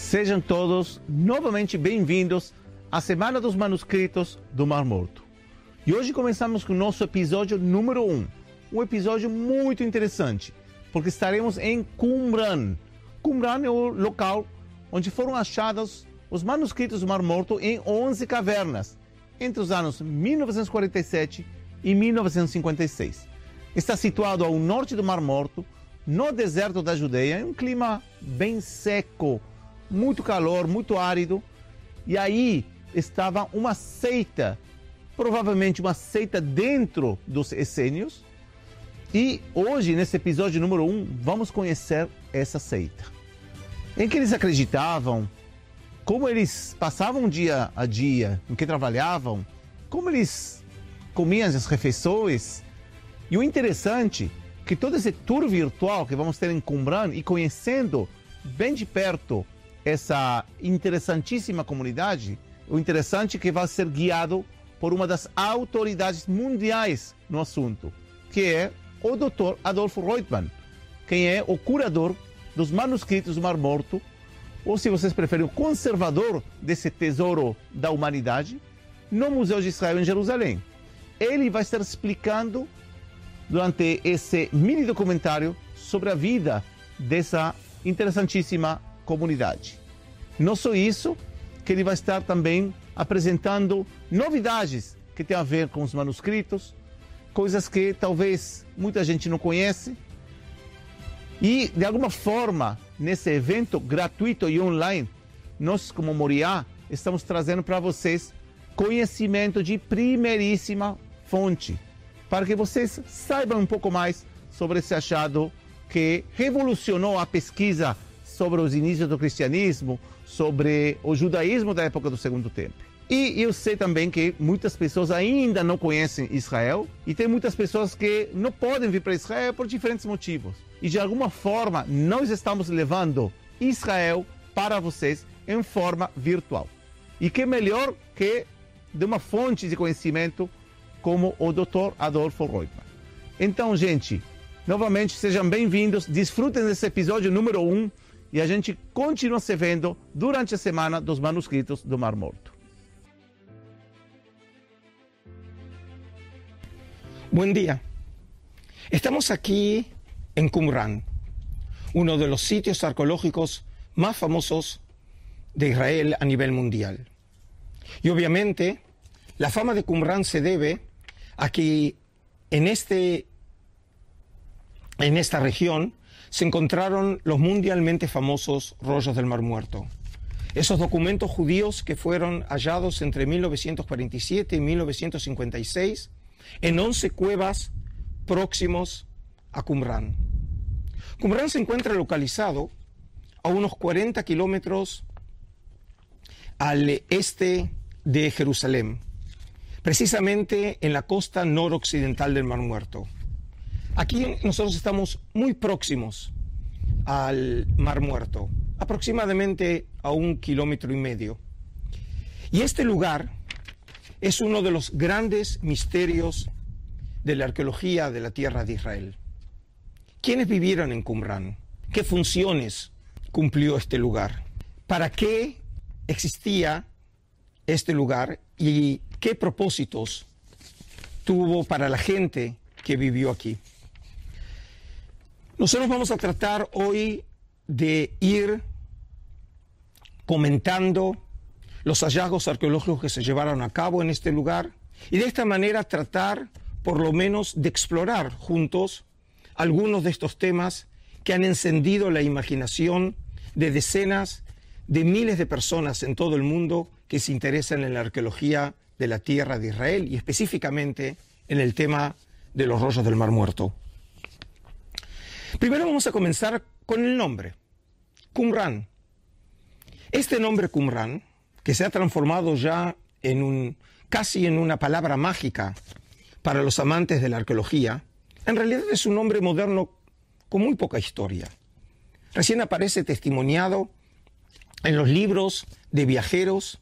Sejam todos novamente bem-vindos à Semana dos Manuscritos do Mar Morto. E hoje começamos com o nosso episódio número 1. Um, um episódio muito interessante, porque estaremos em Qumran. Qumran é o local onde foram achados os manuscritos do Mar Morto em 11 cavernas, entre os anos 1947 e 1956. Está situado ao norte do Mar Morto, no deserto da Judeia, em um clima bem seco, muito calor, muito árido. E aí estava uma seita, provavelmente uma seita dentro dos essênios. E hoje, nesse episódio número 1, um, vamos conhecer essa seita. Em que eles acreditavam, como eles passavam dia a dia, em que trabalhavam, como eles comiam as refeições. E o interessante é que todo esse tour virtual que vamos ter em Qumran e conhecendo bem de perto essa interessantíssima comunidade, o interessante é que vai ser guiado por uma das autoridades mundiais no assunto, que é o Dr. Adolfo Reutemann, quem é o curador dos manuscritos do Mar Morto, ou se vocês preferem, o conservador desse tesouro da humanidade, no Museu de Israel em Jerusalém. Ele vai estar explicando durante esse mini documentário sobre a vida dessa interessantíssima comunidade. Não só isso, que ele vai estar também apresentando novidades que têm a ver com os manuscritos, coisas que talvez muita gente não conhece. E, de alguma forma, nesse evento gratuito e online, nós, como Moriá, estamos trazendo para vocês conhecimento de primeiríssima fonte, para que vocês saibam um pouco mais sobre esse achado que revolucionou a pesquisa sobre os inícios do cristianismo, sobre o judaísmo da época do Segundo Templo. E eu sei também que muitas pessoas ainda não conhecem Israel e tem muitas pessoas que não podem vir para Israel por diferentes motivos. E de alguma forma nós estamos levando Israel para vocês em forma virtual. E que melhor que de uma fonte de conhecimento como o Dr. Adolfo Reutemann. Então, gente, novamente sejam bem-vindos, desfrutem desse episódio número 1 um, e a gente continua se durante a semana dos manuscritos do Mar Morto. Buen día. Estamos aquí en Qumran, uno de los sitios arqueológicos más famosos de Israel a nivel mundial. Y obviamente la fama de Qumran se debe a que en, este, en esta región se encontraron los mundialmente famosos rollos del Mar Muerto. Esos documentos judíos que fueron hallados entre 1947 y 1956 en 11 cuevas próximos a Qumran. Qumran se encuentra localizado a unos 40 kilómetros al este de Jerusalén, precisamente en la costa noroccidental del Mar Muerto. Aquí nosotros estamos muy próximos al Mar Muerto, aproximadamente a un kilómetro y medio. Y este lugar es uno de los grandes misterios de la arqueología de la tierra de Israel. ¿Quiénes vivieron en Qumran? ¿Qué funciones cumplió este lugar? ¿Para qué existía este lugar y qué propósitos tuvo para la gente que vivió aquí? Nosotros vamos a tratar hoy de ir comentando los hallazgos arqueológicos que se llevaron a cabo en este lugar y de esta manera tratar por lo menos de explorar juntos algunos de estos temas que han encendido la imaginación de decenas de miles de personas en todo el mundo que se interesan en la arqueología de la tierra de Israel y específicamente en el tema de los rollos del Mar Muerto. Primero vamos a comenzar con el nombre, Qumran. Este nombre Qumran que se ha transformado ya en un, casi en una palabra mágica para los amantes de la arqueología, en realidad es un nombre moderno con muy poca historia. Recién aparece testimoniado en los libros de viajeros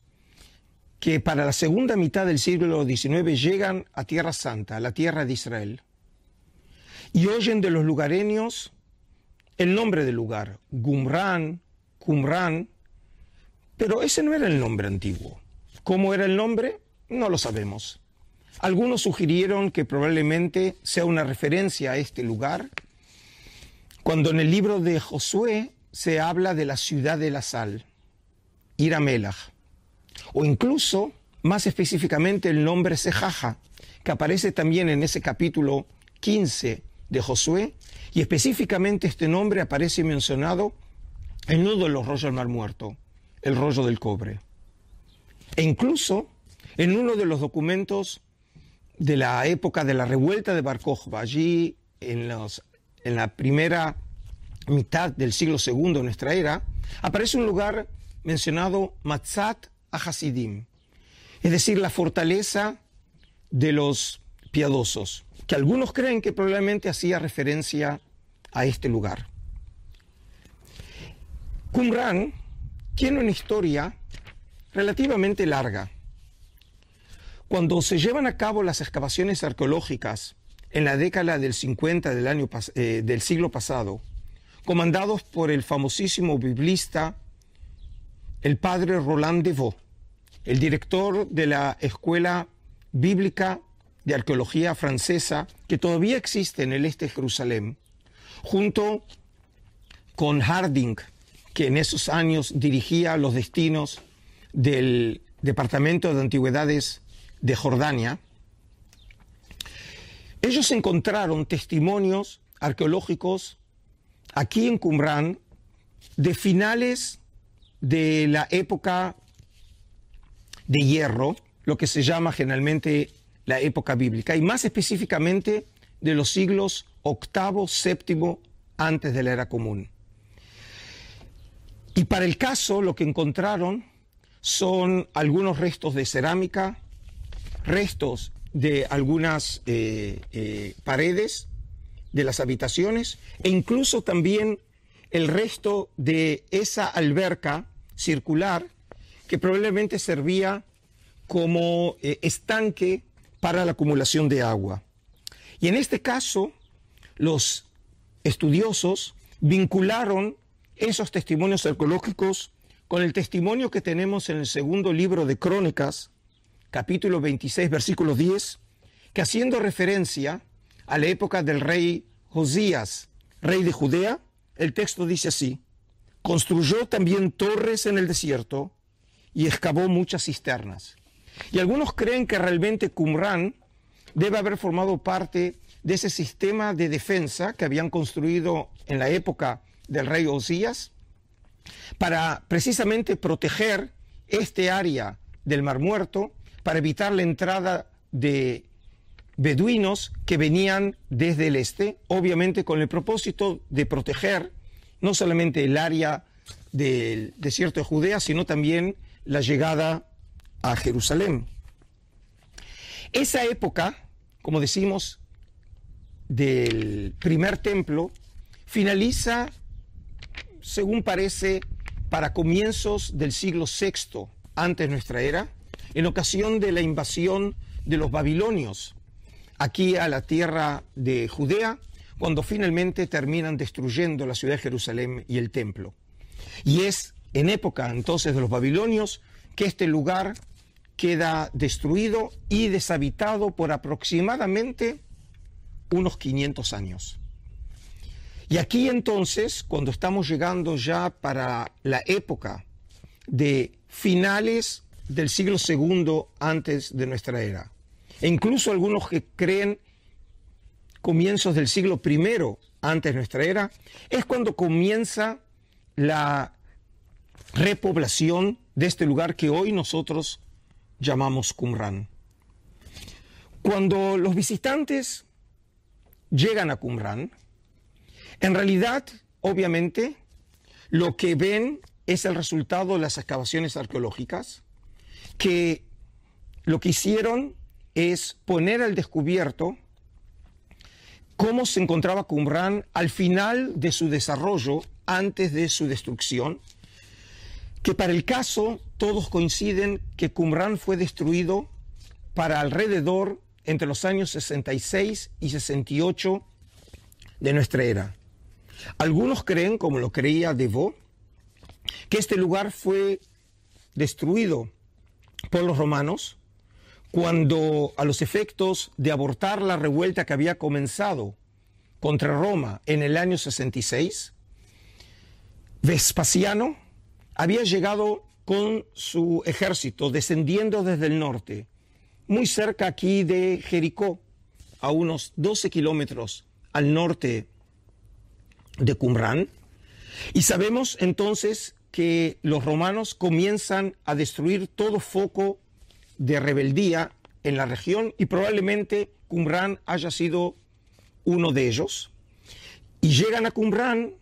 que para la segunda mitad del siglo XIX llegan a Tierra Santa, a la tierra de Israel, y oyen de los lugareños el nombre del lugar, Gumran, Qumran, Pero ese no era el nombre antiguo. ¿Cómo era el nombre? No lo sabemos. Algunos sugirieron que probablemente sea una referencia a este lugar, cuando en el libro de Josué se habla de la ciudad de la sal, Iramelach, o incluso más específicamente el nombre Sejaja, que aparece también en ese capítulo 15 de Josué, y específicamente este nombre aparece mencionado en uno de los rollos del Mar Muerto, el rollo del cobre. E incluso en uno de los documentos de la época de la revuelta de Bar allí en, la primera mitad del siglo II de nuestra era, aparece un lugar mencionado Matzat Ahasidim, es decir, la fortaleza de los piadosos, que algunos creen que probablemente hacía referencia a este lugar. Qumran tiene una historia relativamente larga. Cuando se llevan a cabo las excavaciones arqueológicas en la década del 50 del, año, eh, del siglo pasado, comandados por el famosísimo biblista, el padre Roland Devaux, el director de la Escuela Bíblica de Arqueología Francesa, que todavía existe en el este de Jerusalén, junto con Harding, que en esos años dirigía los destinos del Departamento de Antigüedades de Jordania, ellos encontraron testimonios arqueológicos aquí en Qumran de finales de la época de hierro, lo que se llama generalmente la época bíblica, y más específicamente de los siglos octavo, séptimo antes de la era común. Y para el caso lo que encontraron son algunos restos de cerámica, restos de algunas eh, eh, paredes de las habitaciones e incluso también el resto de esa alberca circular que probablemente servía como eh, estanque para la acumulación de agua. Y en este caso, los estudiosos vincularon esos testimonios arqueológicos con el testimonio que tenemos en el segundo libro de Crónicas, capítulo 26, versículo 10, que haciendo referencia a la época del rey Josías, rey de Judea, el texto dice así, construyó también torres en el desierto y excavó muchas cisternas. Y algunos creen que realmente Qumran debe haber formado parte de ese sistema de defensa que habían construido en la época del rey Josías para precisamente proteger este área del Mar Muerto, para evitar la entrada de beduinos que venían desde el este, obviamente con el propósito de proteger no solamente el área del desierto de Judea, sino también la llegada a Jerusalén. Esa época, como decimos, del primer templo, finaliza según parece, para comienzos del siglo VI antes de nuestra era, en ocasión de la invasión de los babilonios aquí a la tierra de Judea, cuando finalmente terminan destruyendo la ciudad de Jerusalén y el templo. Y es en época entonces de los babilonios que este lugar queda destruido y deshabitado por aproximadamente unos 500 años. Y aquí entonces, cuando estamos llegando ya para la época de finales del siglo II antes de nuestra era, e incluso algunos que creen comienzos del siglo I antes de nuestra era, es cuando comienza la repoblación de este lugar que hoy nosotros llamamos Qumran. Cuando los visitantes llegan a Qumran, en realidad, obviamente, lo que ven es el resultado de las excavaciones arqueológicas, que lo que hicieron es poner al descubierto cómo se encontraba Qumran al final de su desarrollo, antes de su destrucción, que para el caso todos coinciden que Qumran fue destruido para alrededor entre los años 66 y 68 de nuestra era. Algunos creen, como lo creía Devaux, que este lugar fue destruido por los romanos cuando a los efectos de abortar la revuelta que había comenzado contra Roma en el año 66, Vespasiano había llegado con su ejército descendiendo desde el norte, muy cerca aquí de Jericó, a unos 12 kilómetros al norte de Qumran. Y sabemos entonces que los romanos comienzan a destruir todo foco de rebeldía en la región y probablemente Qumran haya sido uno de ellos. Y llegan a Qumran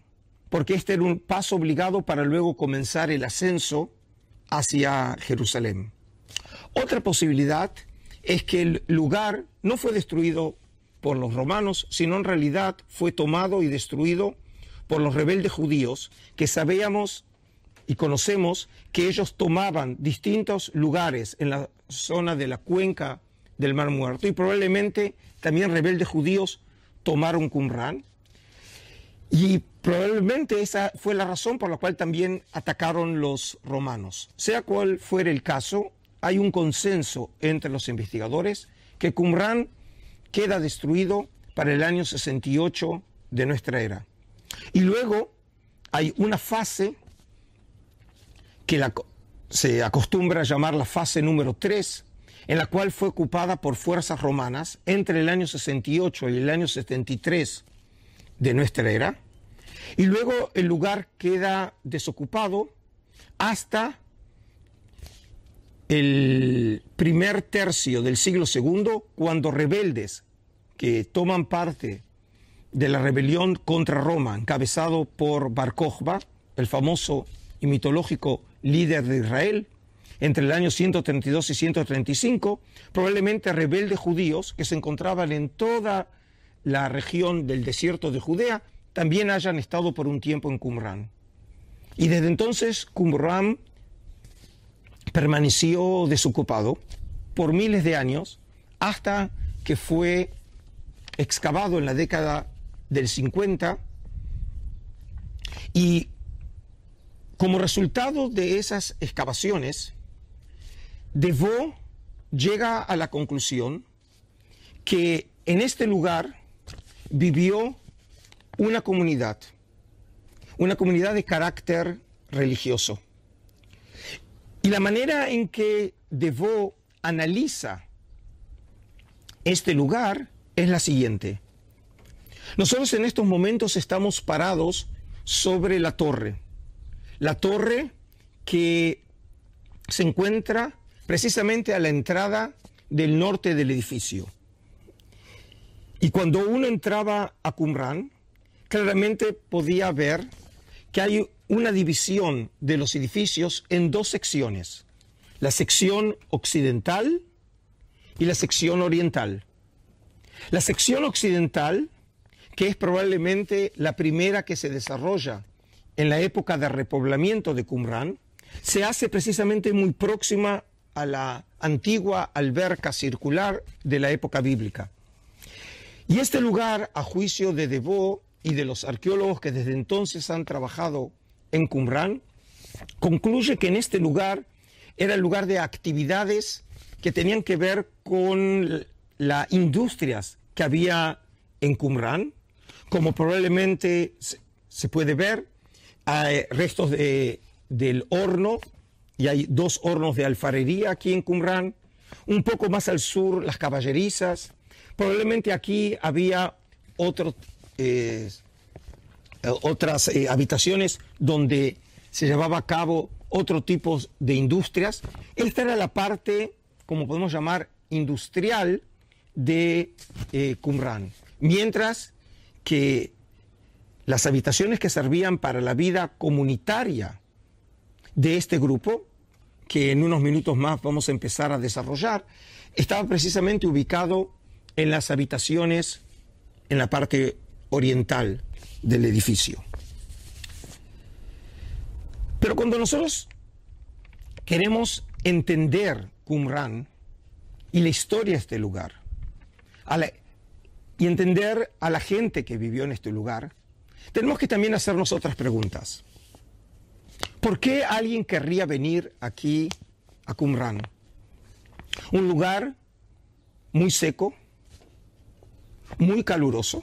porque este era un paso obligado para luego comenzar el ascenso hacia Jerusalén. Otra posibilidad es que el lugar no fue destruido por los romanos, sino en realidad fue tomado y destruido por los rebeldes judíos que sabíamos y conocemos que ellos tomaban distintos lugares en la zona de la cuenca del Mar Muerto y probablemente también rebeldes judíos tomaron Qumran. Y probablemente esa fue la razón por la cual también atacaron los romanos. Sea cual fuera el caso, hay un consenso entre los investigadores que Qumran queda destruido para el año 68 de nuestra era. Y luego hay una fase que se acostumbra a llamar la fase número 3, en la cual fue ocupada por fuerzas romanas entre el año 68 y el año 73 de nuestra era. Y luego el lugar queda desocupado hasta el primer tercio del siglo II, cuando rebeldes que toman parte de la rebelión contra Roma, encabezado por Bar el famoso y mitológico líder de Israel, entre el año 132 y 135, probablemente rebeldes judíos que se encontraban en toda la región del desierto de Judea, también hayan estado por un tiempo en Qumran. Y desde entonces Qumran permaneció desocupado por miles de años hasta que fue excavado en la década del 50 y como resultado de esas excavaciones, Devaux llega a la conclusión que en este lugar vivió una comunidad, una comunidad de carácter religioso. Y la manera en que Devaux analiza este lugar es la siguiente. Nosotros en estos momentos estamos parados sobre la torre, la torre que se encuentra precisamente a la entrada del norte del edificio. Y cuando uno entraba a Qumran, claramente podía ver que hay una división de los edificios en dos secciones, la sección occidental y la sección oriental. La sección occidental, que es probablemente la primera que se desarrolla en la época de repoblamiento de Qumran, se hace precisamente muy próxima a la antigua alberca circular de la época bíblica. Y este lugar, a juicio de Devaux y de los arqueólogos que desde entonces han trabajado en Qumran, concluye que en este lugar era el lugar de actividades que tenían que ver con las industrias que había en Qumran, como probablemente se puede ver, hay restos de, del horno, y hay dos hornos de alfarería aquí en Qumran, un poco más al sur las caballerizas, probablemente aquí había otro, eh, otras eh, habitaciones donde se llevaba a cabo otro tipo de industrias. Esta era la parte, como podemos llamar, industrial de eh, Qumran. Mientras que las habitaciones que servían para la vida comunitaria de este grupo, que en unos minutos más vamos a empezar a desarrollar, estaba precisamente ubicado en las habitaciones en la parte oriental del edificio. Pero cuando nosotros queremos entender Qumran y la historia de este lugar, y entender a la gente que vivió en este lugar, tenemos que también hacernos otras preguntas. ¿Por qué alguien querría venir aquí a Qumran? Un lugar muy seco, muy caluroso.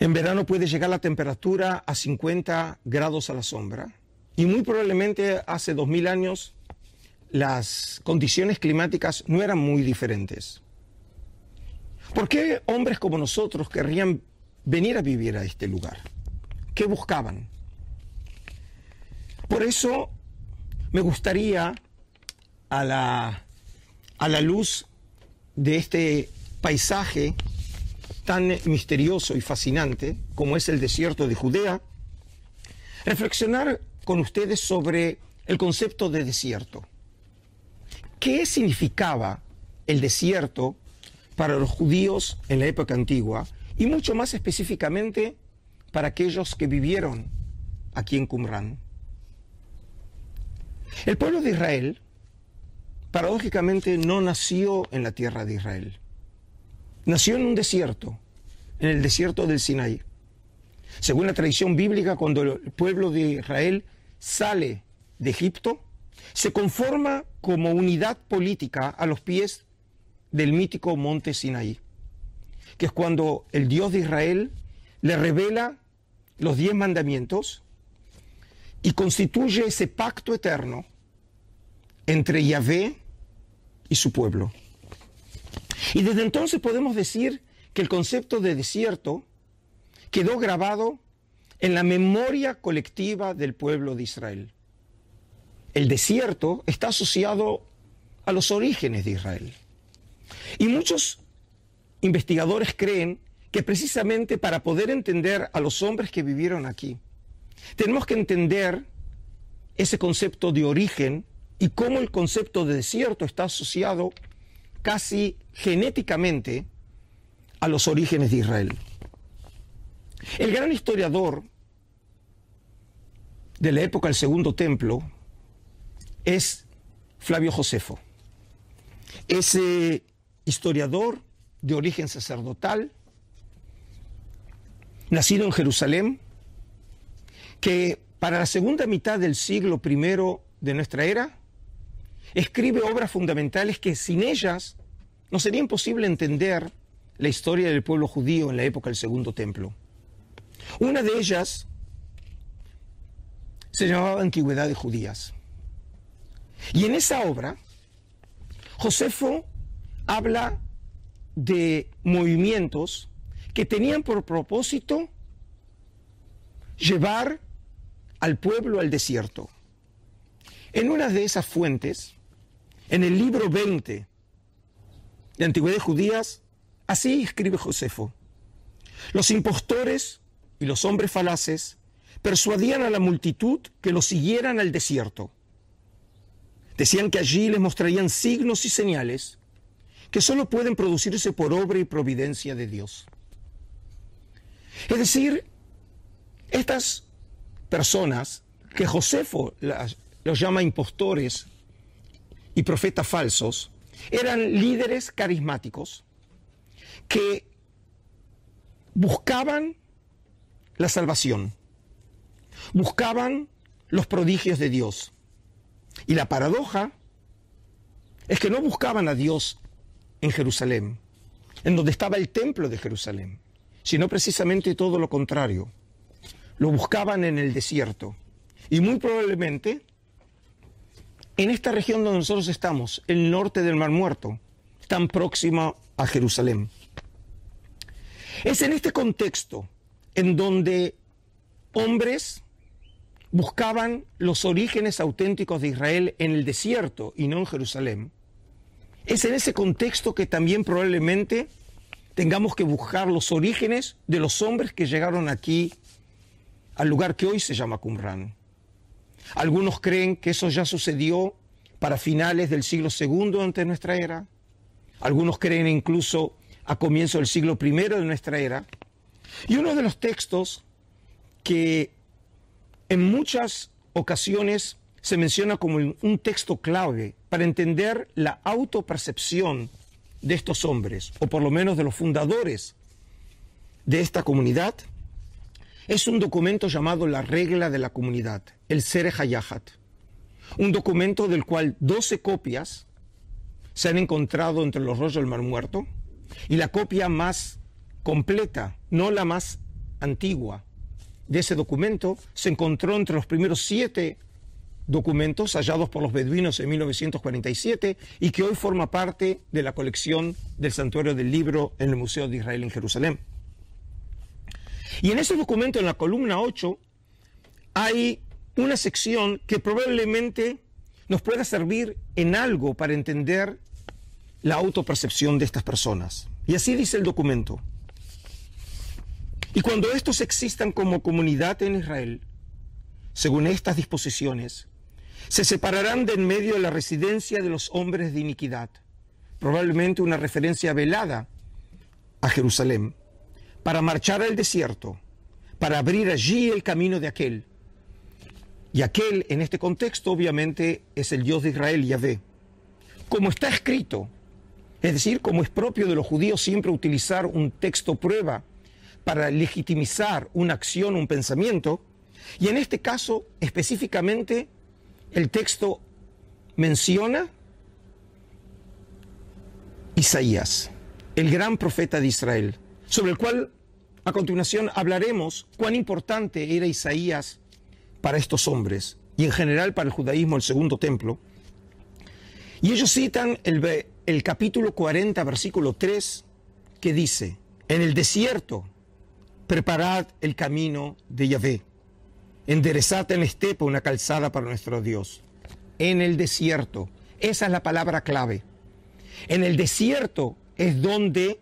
En verano puede llegar la temperatura a 50 grados a la sombra y muy probablemente hace 2000 años las condiciones climáticas no eran muy diferentes. ¿Por qué hombres como nosotros querrían venir a vivir a este lugar? ¿Qué buscaban? Por eso me gustaría, a la, a la luz de este paisaje tan misterioso y fascinante como es el desierto de Judea, reflexionar con ustedes sobre el concepto de desierto. ¿Qué significaba el desierto para los judíos en la época antigua y mucho más específicamente para aquellos que vivieron aquí en Qumran? El pueblo de Israel, paradójicamente, no nació en la tierra de Israel. Nació en un desierto, en el desierto del Sinaí. Según la tradición bíblica, cuando el pueblo de Israel sale de Egipto, se conforma como unidad política a los pies del mítico monte Sinaí, que es cuando el Dios de Israel le revela los diez mandamientos y constituye ese pacto eterno entre Yahvé y su pueblo. Y desde entonces podemos decir que el concepto de desierto quedó grabado en la memoria colectiva del pueblo de Israel. El desierto está asociado a los orígenes de Israel. Y muchos investigadores creen que precisamente para poder entender a los hombres que vivieron aquí, tenemos que entender ese concepto de origen y cómo el concepto de desierto está asociado casi genéticamente a los orígenes de Israel. El gran historiador de la época del Segundo Templo es Flavio Josefo. Ese historiador de origen sacerdotal, nacido en Jerusalén, que para la segunda mitad del siglo I de nuestra era, escribe obras fundamentales que sin ellas no sería imposible entender la historia del pueblo judío en la época del Segundo Templo. Una de ellas se llamaba Antigüedades Judías. Y en esa obra, Josefo habla de movimientos que tenían por propósito llevar al pueblo al desierto. En una de esas fuentes, en el libro 20 de Antigüedades Judías, así escribe Josefo. Los impostores y los hombres falaces persuadían a la multitud que los siguieran al desierto. Decían que allí les mostrarían signos y señales que solo pueden producirse por obra y providencia de Dios. Es decir, estas personas que Josefo los llama impostores y profetas falsos, eran líderes carismáticos que buscaban la salvación, buscaban los prodigios de Dios. Y la paradoja es que no buscaban a Dios en Jerusalén, en donde estaba el templo de Jerusalén, sino precisamente todo lo contrario. Lo buscaban en el desierto. Y muy probablemente en esta región donde nosotros estamos, el norte del Mar Muerto, tan próxima a Jerusalén. Es en este contexto en donde hombres buscaban los orígenes auténticos de Israel en el desierto y no en Jerusalén. Es en ese contexto que también probablemente tengamos que buscar los orígenes de los hombres que llegaron aquí al lugar que hoy se llama Qumran. Algunos creen que eso ya sucedió para finales del siglo II ante nuestra era. Algunos creen incluso a comienzo del siglo I de nuestra era. Y uno de los textos que en muchas ocasiones se menciona como un texto clave para entender la autopercepción de estos hombres, o por lo menos de los fundadores de esta comunidad, es un documento llamado la regla de la comunidad, el Sere Hayahat. Un documento del cual 12 copias se han encontrado entre los rollos del Mar Muerto y la copia más completa, no la más antigua, de ese documento se encontró entre los primeros siete documentos hallados por los beduinos en 1947 y que hoy forma parte de la colección del Santuario del Libro en el Museo de Israel en Jerusalén. Y en ese documento, en la columna 8, hay una sección que probablemente nos pueda servir en algo para entender la autopercepción de estas personas. Y así dice el documento. Y cuando estos existan como comunidad en Israel, según estas disposiciones, se separarán de en medio de la residencia de los hombres de iniquidad, probablemente una referencia velada a Jerusalén, para marchar al desierto, para abrir allí el camino de aquel. Y aquel, en este contexto, obviamente, es el Dios de Israel, Yahvé. Como está escrito, es decir, como es propio de los judíos siempre utilizar un texto prueba para legitimizar una acción, un pensamiento, y en este caso específicamente el texto menciona Isaías, el gran profeta de Israel, sobre el cual a continuación hablaremos cuán importante era Isaías para estos hombres y en general para el judaísmo, el segundo templo. Y ellos citan el, capítulo 40, versículo 3, que dice, en el desierto preparad el camino de Yahvé, enderezad en estepa una calzada para nuestro Dios. En el desierto, esa es la palabra clave. En el desierto es donde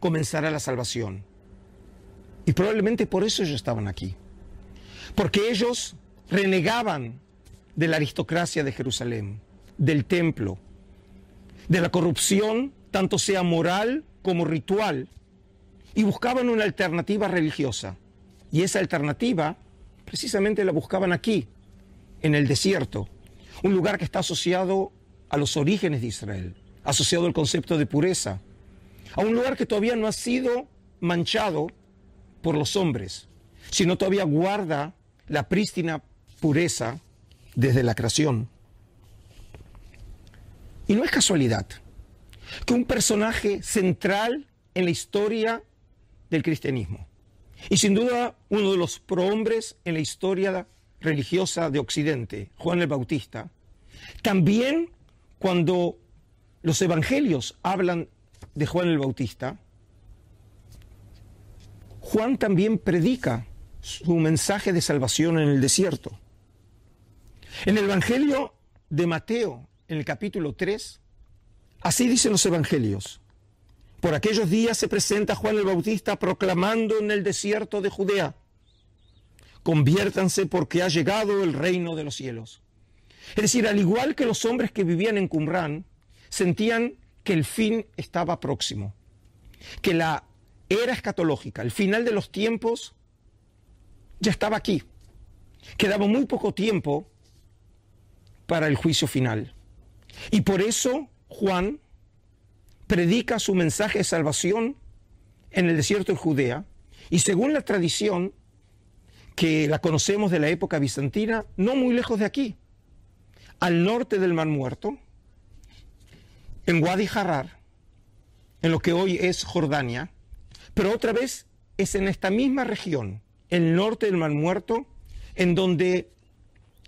comenzará la salvación. Y probablemente por eso ellos estaban aquí. Porque ellos renegaban de la aristocracia de Jerusalén, del templo, de la corrupción, tanto sea moral como ritual, y buscaban una alternativa religiosa. Y esa alternativa precisamente la buscaban aquí, en el desierto, un lugar que está asociado a los orígenes de Israel, asociado al concepto de pureza, a un lugar que todavía no ha sido manchado por los hombres, sino todavía guarda la prístina pureza desde la creación. Y no es casualidad que un personaje central en la historia del cristianismo, y sin duda uno de los prohombres en la historia religiosa de Occidente, Juan el Bautista, también cuando los evangelios hablan de Juan el Bautista, Juan también predica su mensaje de salvación en el desierto. En el Evangelio de Mateo, en el capítulo 3, así dicen los evangelios. Por aquellos días se presenta Juan el Bautista proclamando en el desierto de Judea, conviértanse porque ha llegado el reino de los cielos. Es decir, al igual que los hombres que vivían en Qumran, sentían que el fin estaba próximo, que la era escatológica, el final de los tiempos, ya estaba aquí. Quedaba muy poco tiempo para el juicio final. Y por eso Juan predica su mensaje de salvación en el desierto de Judea y según la tradición que la conocemos de la época bizantina, no muy lejos de aquí, al norte del Mar Muerto, en Wadi en lo que hoy es Jordania, pero otra vez es en esta misma región, el norte del Mar Muerto, en donde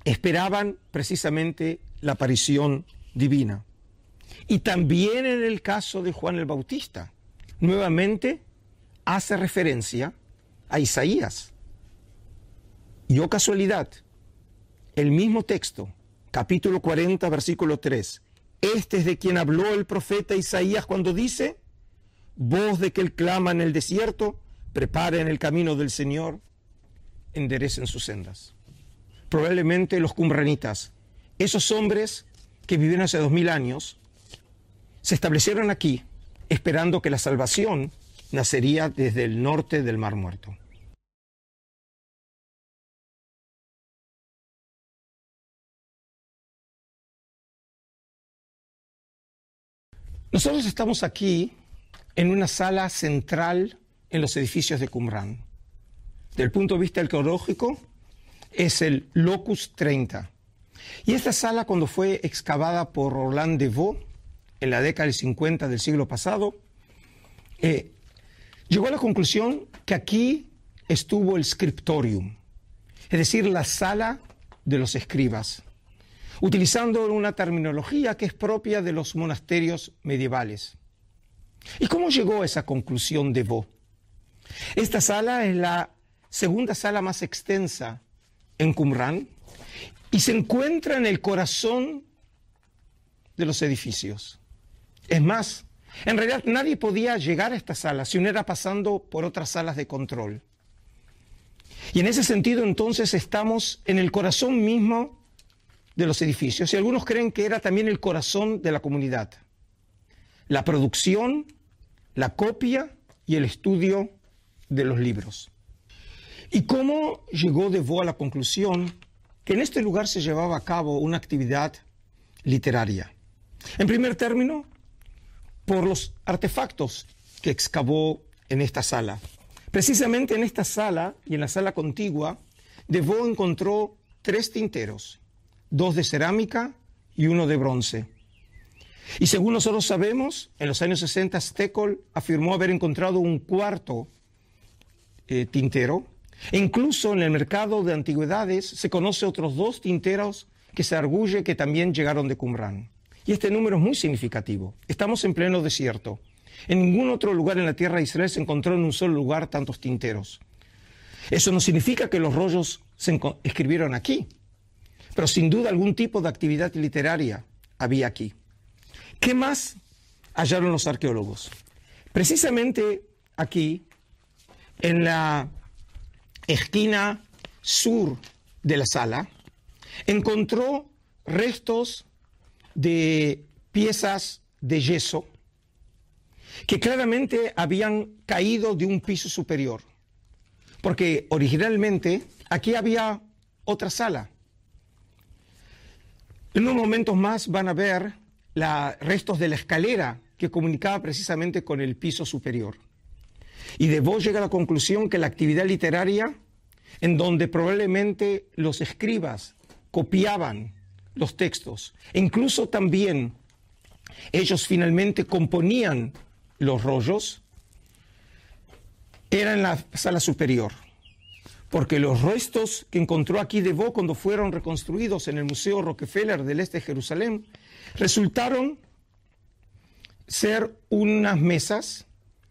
esperaban precisamente la aparición divina. Y también en el caso de Juan el Bautista, nuevamente hace referencia a Isaías. Y oh casualidad, el mismo texto, capítulo 40, versículo 3, este es de quien habló el profeta Isaías cuando dice, voz de que él clama en el desierto, preparen el camino del Señor, enderecen sus sendas. Probablemente los cumranitas, esos hombres que vivieron hace dos mil años, se establecieron aquí esperando que la salvación nacería desde el norte del Mar Muerto. Nosotros estamos aquí en una sala central en los edificios de Qumran. del punto de vista arqueológico, es el Locus 30. Y esta sala, cuando fue excavada por Roland Devaux en la década del 50 del siglo pasado, eh, llegó a la conclusión que aquí estuvo el scriptorium, es decir, la sala de los escribas, utilizando una terminología que es propia de los monasterios medievales. ¿Y cómo llegó a esa conclusión de Vaux? Esta sala es la segunda sala más extensa en Qumran y se encuentra en el corazón de los edificios. Es más, en realidad nadie podía llegar a esta sala si no era pasando por otras salas de control. Y en ese sentido entonces estamos en el corazón mismo de los edificios y algunos creen que era también el corazón de la comunidad. La producción, la copia y el estudio de los libros. ¿Y cómo llegó De Vaux a la conclusión que en este lugar se llevaba a cabo una actividad literaria? En primer término, por los artefactos que excavó en esta sala. Precisamente en esta sala y en la sala contigua, De Vaux encontró tres tinteros, dos de cerámica y uno de bronce. Y según nosotros sabemos, en los años 60 Steckel afirmó haber encontrado un cuarto eh, tintero. E incluso en el mercado de antigüedades se conoce otros dos tinteros que se arguye que también llegaron de Qumran. Y este número es muy significativo. Estamos en pleno desierto. En ningún otro lugar en la tierra de Israel se encontró en un solo lugar tantos tinteros. Eso no significa que los rollos se escribieron aquí, pero sin duda algún tipo de actividad literaria había aquí. ¿Qué más hallaron los arqueólogos? Precisamente aquí, en la esquina sur de la sala, encontró restos de piezas de yeso que claramente habían caído de un piso superior, porque originalmente aquí había otra sala. En unos momentos más van a ver los restos de la escalera que comunicaba precisamente con el piso superior. Y de vos llega a la conclusión que la actividad literaria, en donde probablemente los escribas copiaban los textos, e incluso también ellos finalmente componían los rollos, era en la sala superior, porque los restos que encontró aquí de Vaux cuando fueron reconstruidos en el Museo Rockefeller del Este de Jerusalén resultaron ser unas mesas,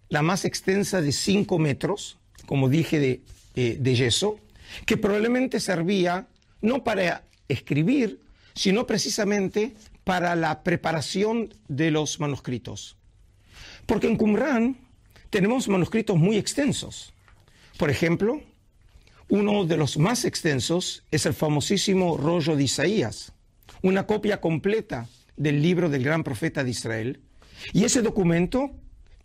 la más extensa de 5 metros, como dije, de, eh, de yeso, que probablemente servía no para escribir, sino precisamente para la preparación de los manuscritos. Porque en Qumran tenemos manuscritos muy extensos. Por ejemplo, uno de los más extensos es el famosísimo rollo de Isaías, una copia completa del libro del gran profeta de Israel. Y ese documento,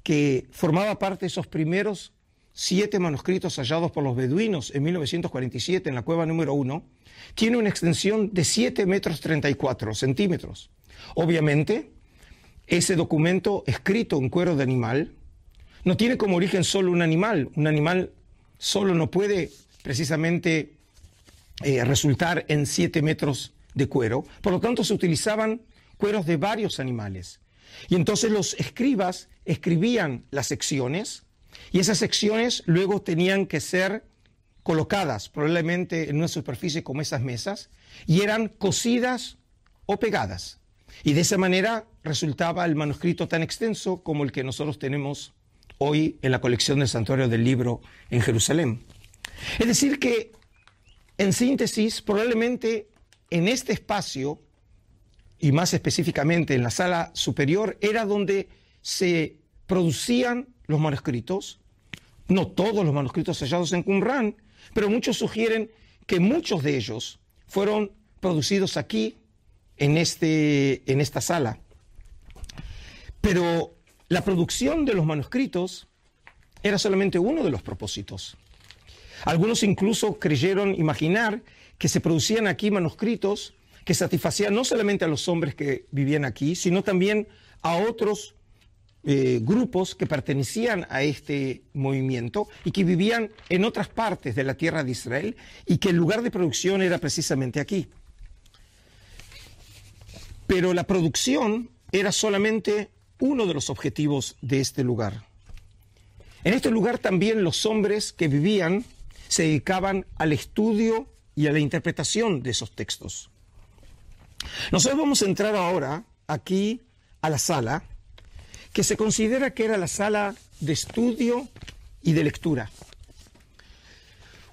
que formaba parte de esos primeros siete manuscritos hallados por los beduinos en 1947 en la cueva número uno, tiene una extensión de 7 metros 34 centímetros. Obviamente, ese documento escrito en cuero de animal no tiene como origen solo un animal. Un animal solo no puede precisamente eh, resultar en 7 metros de cuero. Por lo tanto, se utilizaban cueros de varios animales. Y entonces los escribas escribían las secciones y esas secciones luego tenían que ser colocadas probablemente en una superficie como esas mesas y eran cosidas o pegadas. Y de esa manera resultaba el manuscrito tan extenso como el que nosotros tenemos hoy en la colección del Santuario del Libro en Jerusalén. Es decir, que en síntesis, probablemente en este espacio, y más específicamente en la sala superior, era donde se producían los manuscritos, no todos los manuscritos hallados en Qumran, pero muchos sugieren que muchos de ellos fueron producidos aquí en, este, en esta sala. Pero la producción de los manuscritos era solamente uno de los propósitos. Algunos incluso creyeron imaginar que se producían aquí manuscritos que satisfacían no solamente a los hombres que vivían aquí, sino también a otros eh, grupos que pertenecían a este movimiento y que vivían en otras partes de la tierra de Israel y que el lugar de producción era precisamente aquí. Pero la producción era solamente uno de los objetivos de este lugar. En este lugar también los hombres que vivían se dedicaban al estudio y a la interpretación de esos textos. Nosotros vamos a entrar ahora aquí a la sala que se considera que era la sala de estudio y de lectura.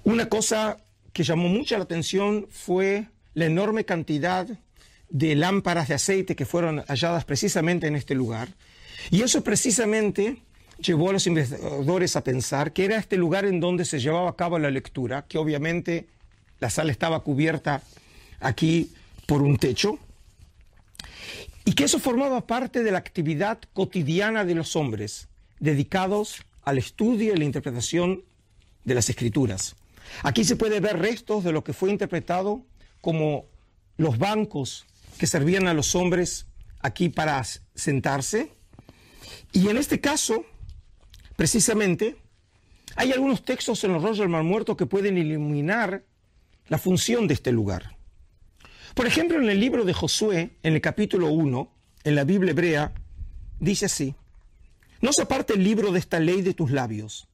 Una cosa que llamó mucha la atención fue la enorme cantidad de lámparas de aceite que fueron halladas precisamente en este lugar. Y eso precisamente llevó a los investigadores a pensar que era este lugar en donde se llevaba a cabo la lectura, que obviamente la sala estaba cubierta aquí por un techo, y que eso formaba parte de la actividad cotidiana de los hombres, dedicados al estudio y la interpretación de las escrituras. Aquí se puede ver restos de lo que fue interpretado como los bancos que servían a los hombres aquí para sentarse. Y en este caso, precisamente, hay algunos textos en los rollos del Muerto que pueden iluminar la función de este lugar. Por ejemplo, en el libro de Josué, en el capítulo 1, en la Biblia hebrea, dice así, no se aparte el libro de esta ley de tus labios,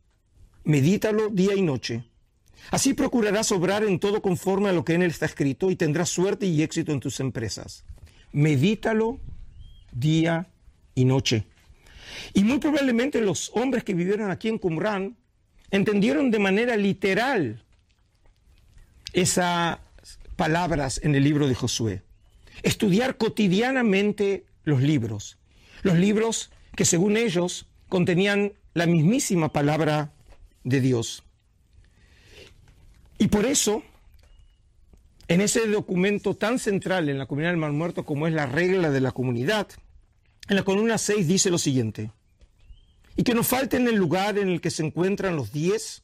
medítalo día y noche. Así procurarás obrar en todo conforme a lo que en él está escrito y tendrás suerte y éxito en tus empresas. Medítalo día y noche. Y muy probablemente los hombres que vivieron aquí en Qumran entendieron de manera literal esa palabras en el libro de Josué. Estudiar cotidianamente los libros. Los libros que según ellos contenían la mismísima palabra de Dios. Y por eso, en ese documento tan central en la comunidad del Mar Muerto como es la regla de la comunidad, en la columna 6 dice lo siguiente, y que no falte en el lugar en el que se encuentran los diez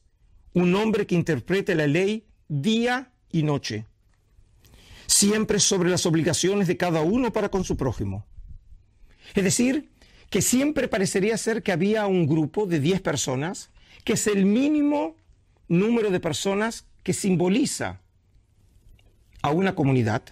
un hombre que interprete la ley día y noche, siempre sobre las obligaciones de cada uno para con su prójimo. Es decir, que siempre parecería ser que había un grupo de 10 personas, que es el mínimo número de personas que simboliza a una comunidad.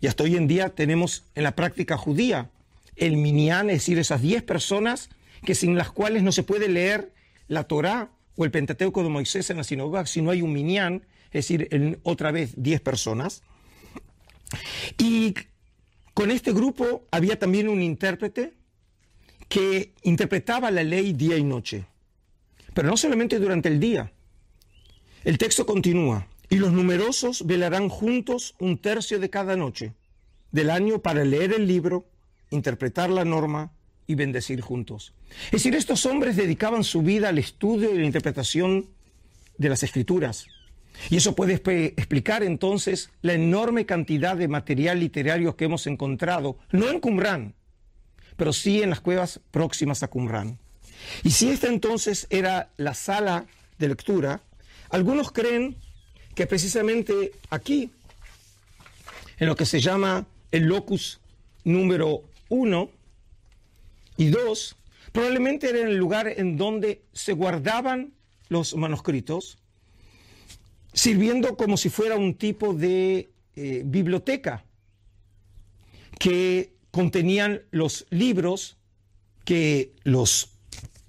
Y hasta hoy en día tenemos en la práctica judía el minyan, es decir, esas 10 personas que sin las cuales no se puede leer la Torá o el Pentateuco de Moisés en la sinagoga si no hay un minyan, es decir, otra vez 10 personas. Y con este grupo había también un intérprete que interpretaba la ley día y noche, pero no solamente durante el día. El texto continúa, y los numerosos velarán juntos un tercio de cada noche del año para leer el libro, interpretar la norma y bendecir juntos. Es decir, estos hombres dedicaban su vida al estudio y la interpretación de las escrituras. Y eso puede explicar entonces la enorme cantidad de material literario que hemos encontrado, no en Qumran, pero sí en las cuevas próximas a Qumran. Y si esta entonces era la sala de lectura, algunos creen que precisamente aquí, en lo que se llama el locus número uno y dos, probablemente era el lugar en donde se guardaban los manuscritos sirviendo como si fuera un tipo de eh, biblioteca que contenían los libros que los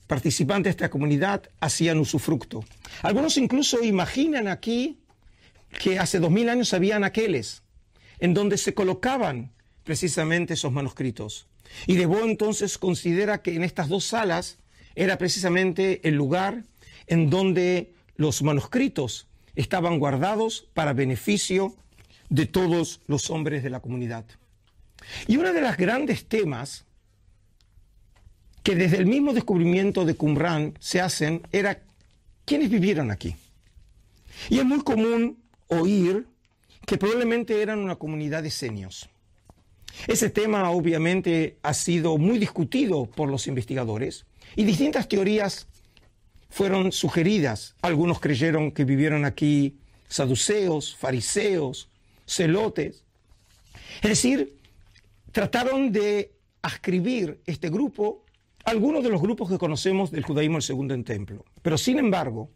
participantes de esta comunidad hacían usufructo. Algunos incluso imaginan aquí que hace dos mil años había aqueles en donde se colocaban precisamente esos manuscritos. Y Debo entonces considera que en estas dos salas era precisamente el lugar en donde los manuscritos estaban guardados para beneficio de todos los hombres de la comunidad. Y uno de los grandes temas que desde el mismo descubrimiento de Qumran se hacen era quiénes vivieron aquí. Y es muy común oír que probablemente eran una comunidad de senios. Ese tema obviamente ha sido muy discutido por los investigadores y distintas teorías fueron sugeridas. Algunos creyeron que vivieron aquí saduceos, fariseos, celotes. Es decir, trataron de ascribir este grupo algunos de los grupos que conocemos del judaísmo del segundo templo. Pero sin embargo,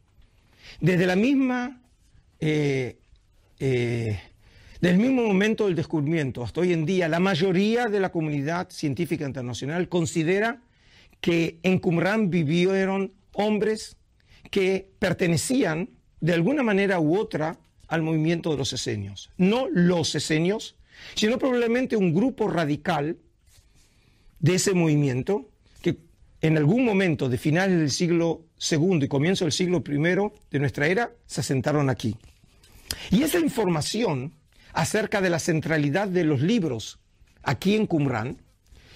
desde la misma, eh, eh, del mismo momento del descubrimiento hasta hoy en día, la mayoría de la comunidad científica internacional considera que en Qumran vivieron hombres que pertenecían de alguna manera u otra al movimiento de los esenios. No los esenios, sino probablemente un grupo radical de ese movimiento que en algún momento de finales del siglo II y comienzo del siglo I de nuestra era se asentaron aquí. Y esa información acerca de la centralidad de los libros aquí en Qumran,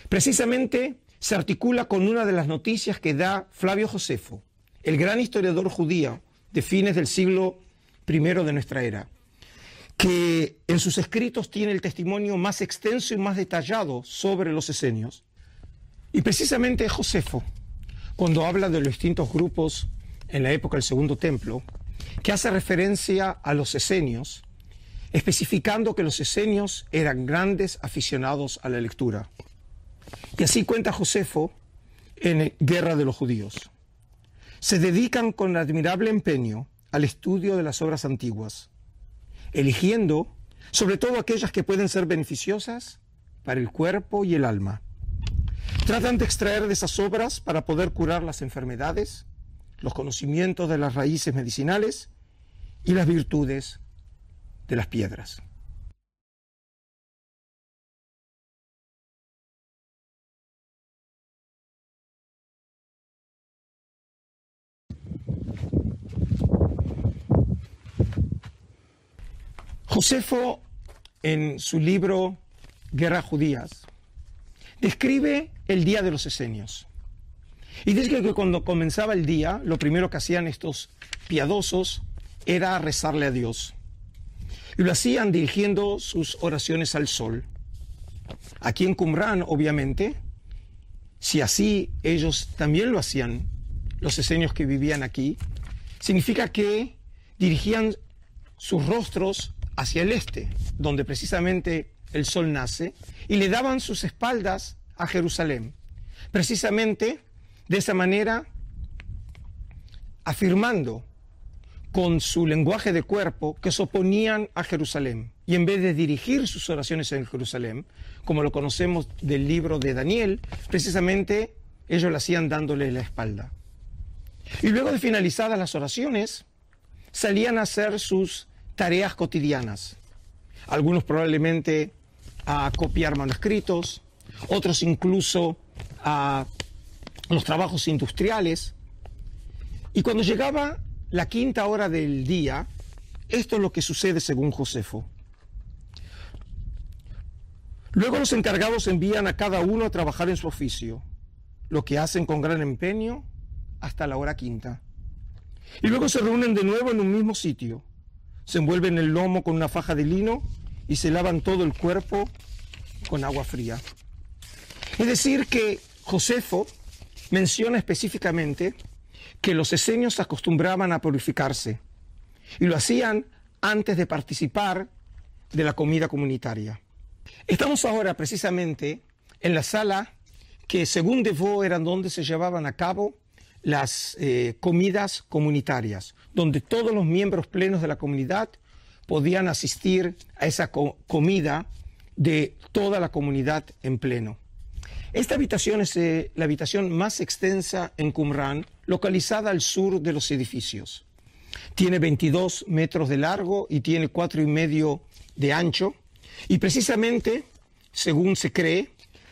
precisamente se articula con una de las noticias que da Flavio Josefo, el gran historiador judío de fines del siglo I de nuestra era, que en sus escritos tiene el testimonio más extenso y más detallado sobre los esenios. Y precisamente Josefo, cuando habla de los distintos grupos en la época del Segundo Templo, que hace referencia a los esenios, especificando que los esenios eran grandes aficionados a la lectura. Y así cuenta Josefo en Guerra de los Judíos. Se dedican con admirable empeño al estudio de las obras antiguas, eligiendo sobre todo aquellas que pueden ser beneficiosas para el cuerpo y el alma. Tratan de extraer de esas obras para poder curar las enfermedades, los conocimientos de las raíces medicinales y las virtudes de las piedras. Josefo, en su libro Guerras Judías, describe el día de los esenios. Y dice que cuando comenzaba el día, lo primero que hacían estos piadosos era rezarle a Dios. Y lo hacían dirigiendo sus oraciones al sol. Aquí en Qumran, obviamente, si así ellos también lo hacían, los esenios que vivían aquí, significa que dirigían sus rostros hacia el este, donde precisamente el sol nace, y le daban sus espaldas a Jerusalén. Precisamente de esa manera, afirmando con su lenguaje de cuerpo que se oponían a Jerusalén. Y en vez de dirigir sus oraciones en Jerusalén, como lo conocemos del libro de Daniel, precisamente ellos lo hacían dándole la espalda. Y luego de finalizadas las oraciones, salían a hacer sus tareas cotidianas. Algunos probablemente a copiar manuscritos, otros incluso a los trabajos industriales. Y cuando llegaba la quinta hora del día, esto es lo que sucede según Josefo. Luego los encargados envían a cada uno a trabajar en su oficio, lo que hacen con gran empeño hasta la hora quinta. Y luego se reúnen de nuevo en un mismo sitio se envuelven el lomo con una faja de lino y se lavan todo el cuerpo con agua fría. Es decir, que Josefo menciona específicamente que los esenios acostumbraban a purificarse y lo hacían antes de participar de la comida comunitaria. Estamos ahora precisamente en la sala que según Devaux eran donde se llevaban a cabo las eh, comidas comunitarias, donde todos los miembros plenos de la comunidad podían asistir a esa comida de toda la comunidad en pleno. Esta habitación es eh, la habitación más extensa en Qumran, localizada al sur de los edificios. Tiene 22 metros de largo y tiene cuatro y medio de ancho. Y precisamente, según se cree,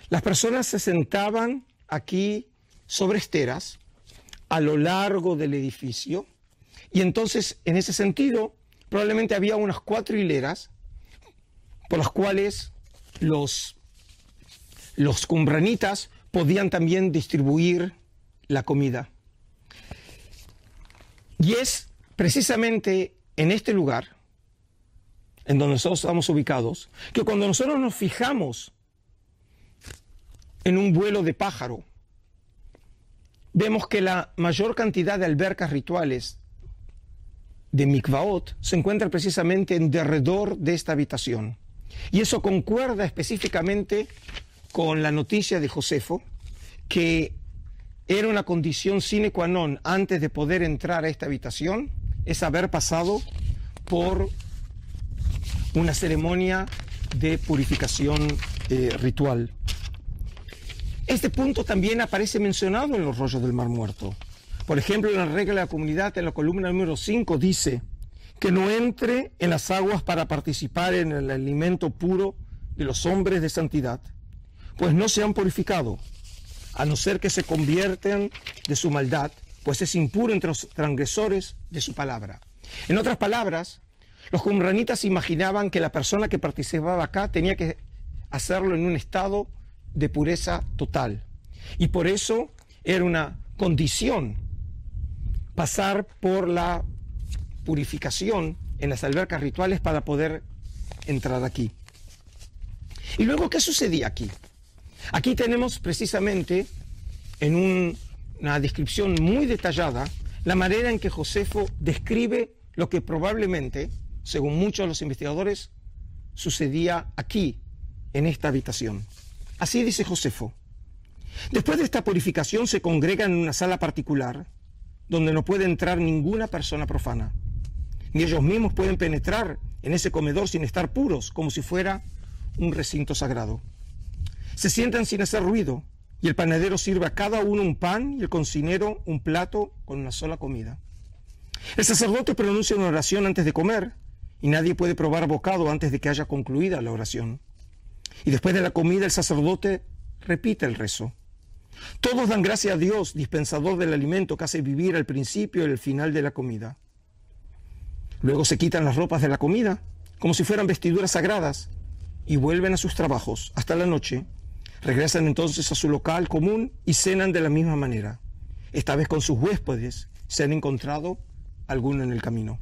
las personas se sentaban aquí sobre esteras a lo largo del edificio. Y entonces, en ese sentido, probablemente había unas cuatro hileras por las cuales los, los cumbranitas podían también distribuir la comida. Y es precisamente en este lugar, en donde nosotros estamos ubicados, que cuando nosotros nos fijamos en un vuelo de pájaro, vemos que la mayor cantidad de albercas rituales de Mikvaot se encuentra precisamente en derredor de esta habitación. Y eso concuerda específicamente con la noticia de Josefo, que era una condición sine qua non antes de poder entrar a esta habitación, es haber pasado por una ceremonia de purificación eh, ritual. Este punto también aparece mencionado en los rollos del Mar Muerto. Por ejemplo, en la regla de la comunidad, en la columna número 5, dice que no entre en las aguas para participar en el alimento puro de los hombres de santidad, pues no se han purificado, a no ser que se conviertan de su maldad, pues es impuro entre los transgresores de su palabra. En otras palabras, los cumranitas imaginaban que la persona que participaba acá tenía que hacerlo en un estado de pureza total. Y por eso era una condición pasar por la purificación en las albercas rituales para poder entrar aquí. ¿Y luego qué sucedía aquí? Aquí tenemos precisamente en una descripción muy detallada la manera en que Josefo describe lo que probablemente, según muchos de los investigadores, sucedía aquí, en esta habitación. Así dice Josefo. Después de esta purificación se congregan en una sala particular donde no puede entrar ninguna persona profana. Ni ellos mismos pueden penetrar en ese comedor sin estar puros, como si fuera un recinto sagrado. Se sientan sin hacer ruido y el panadero sirve a cada uno un pan y el cocinero un plato con una sola comida. El sacerdote pronuncia una oración antes de comer y nadie puede probar bocado antes de que haya concluida la oración. Y después de la comida el sacerdote repite el rezo. Todos dan gracias a Dios, dispensador del alimento que hace vivir al principio y al final de la comida. Luego se quitan las ropas de la comida, como si fueran vestiduras sagradas, y vuelven a sus trabajos hasta la noche. Regresan entonces a su local común y cenan de la misma manera. Esta vez con sus huéspedes se han encontrado alguno en el camino.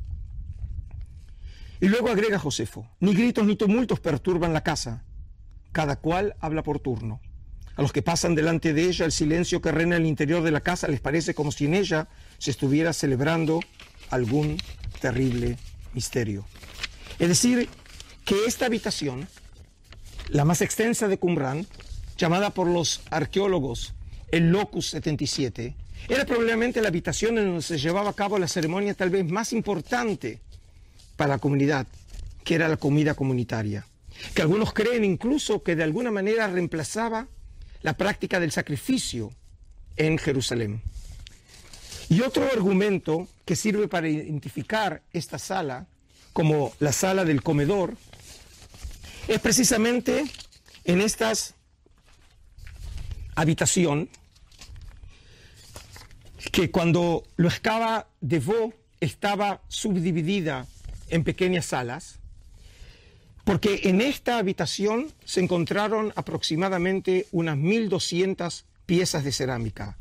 Y luego agrega Josefo, ni gritos ni tumultos perturban la casa, cada cual habla por turno. A los que pasan delante de ella, el silencio que reina en el interior de la casa les parece como si en ella se estuviera celebrando algún terrible misterio. Es decir, que esta habitación, la más extensa de Qumran, llamada por los arqueólogos el Locus 77, era probablemente la habitación en donde se llevaba a cabo la ceremonia tal vez más importante para la comunidad, que era la comida comunitaria, que algunos creen incluso que de alguna manera reemplazaba la práctica del sacrificio en Jerusalén. Y otro argumento que sirve para identificar esta sala como la sala del comedor es precisamente en esta habitación que cuando lo excava de Vaux estaba subdividida en pequeñas salas, porque en esta habitación se encontraron aproximadamente unas 1.200 piezas de cerámica,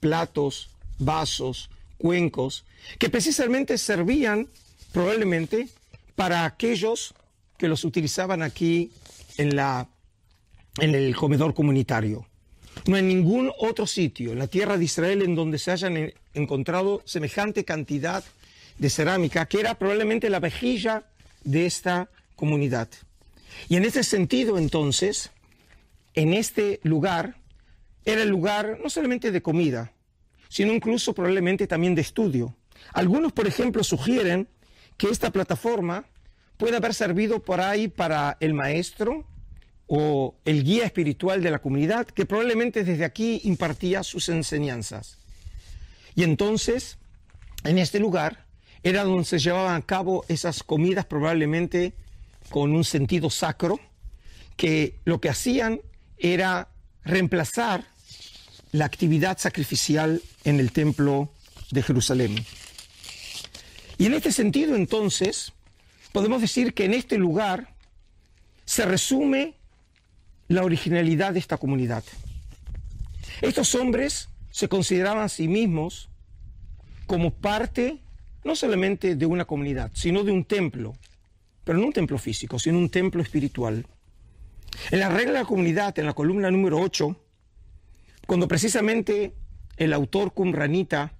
platos, vasos, cuencos, que precisamente servían probablemente para aquellos que los utilizaban aquí en, la, en el comedor comunitario. No hay ningún otro sitio en la tierra de Israel en donde se hayan encontrado semejante cantidad de cerámica, que era probablemente la vejilla de esta comunidad. Y en ese sentido, entonces, en este lugar, era el lugar no solamente de comida, sino incluso probablemente también de estudio. Algunos, por ejemplo, sugieren que esta plataforma puede haber servido por ahí para el maestro o el guía espiritual de la comunidad, que probablemente desde aquí impartía sus enseñanzas. Y entonces, en este lugar, era donde se llevaban a cabo esas comidas probablemente con un sentido sacro, que lo que hacían era reemplazar la actividad sacrificial en el templo de Jerusalén. Y en este sentido, entonces, podemos decir que en este lugar se resume la originalidad de esta comunidad. Estos hombres se consideraban a sí mismos como parte no solamente de una comunidad, sino de un templo, pero no un templo físico, sino un templo espiritual. En la regla de la comunidad, en la columna número 8, cuando precisamente el autor cumranita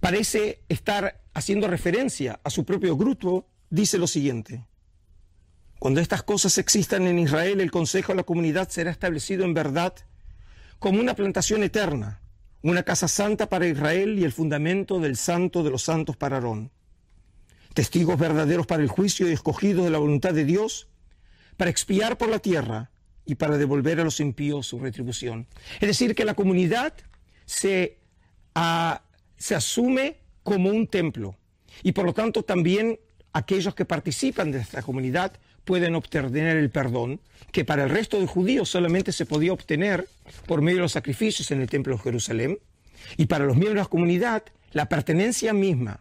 parece estar haciendo referencia a su propio grupo, dice lo siguiente. Cuando estas cosas existan en Israel, el consejo de la comunidad será establecido en verdad como una plantación eterna, una casa santa para Israel y el fundamento del santo de los santos para Aarón. Testigos verdaderos para el juicio y escogidos de la voluntad de Dios, para expiar por la tierra y para devolver a los impíos su retribución. Es decir, que la comunidad se, se asume como un templo y por lo tanto también aquellos que participan de esta comunidad pueden obtener el perdón, que para el resto de judíos solamente se podía obtener por medio de los sacrificios en el templo de Jerusalén, y para los miembros de la comunidad, la pertenencia misma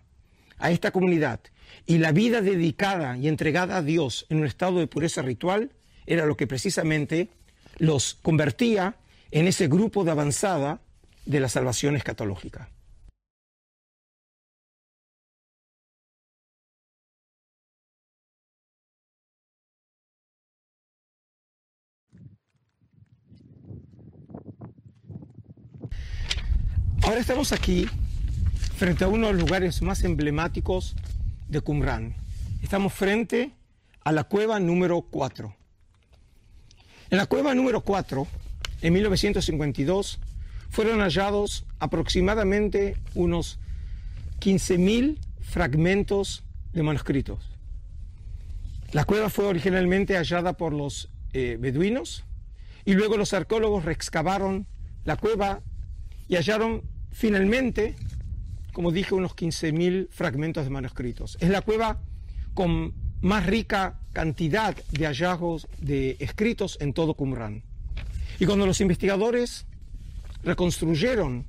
a esta comunidad y la vida dedicada y entregada a Dios en un estado de pureza ritual era lo que precisamente los convertía en ese grupo de avanzada de la salvación escatológica. Ahora estamos aquí frente a uno de los lugares más emblemáticos de Qumran. Estamos frente a la cueva número 4. En la cueva número 4, en 1952, fueron hallados aproximadamente unos 15.000 fragmentos de manuscritos. La cueva fue originalmente hallada por los eh, beduinos y luego los arqueólogos reexcavaron la cueva y hallaron finalmente, como dije, unos 15.000 fragmentos de manuscritos. Es la cueva con más rica cantidad de hallazgos de escritos en todo Qumran. Y cuando los investigadores reconstruyeron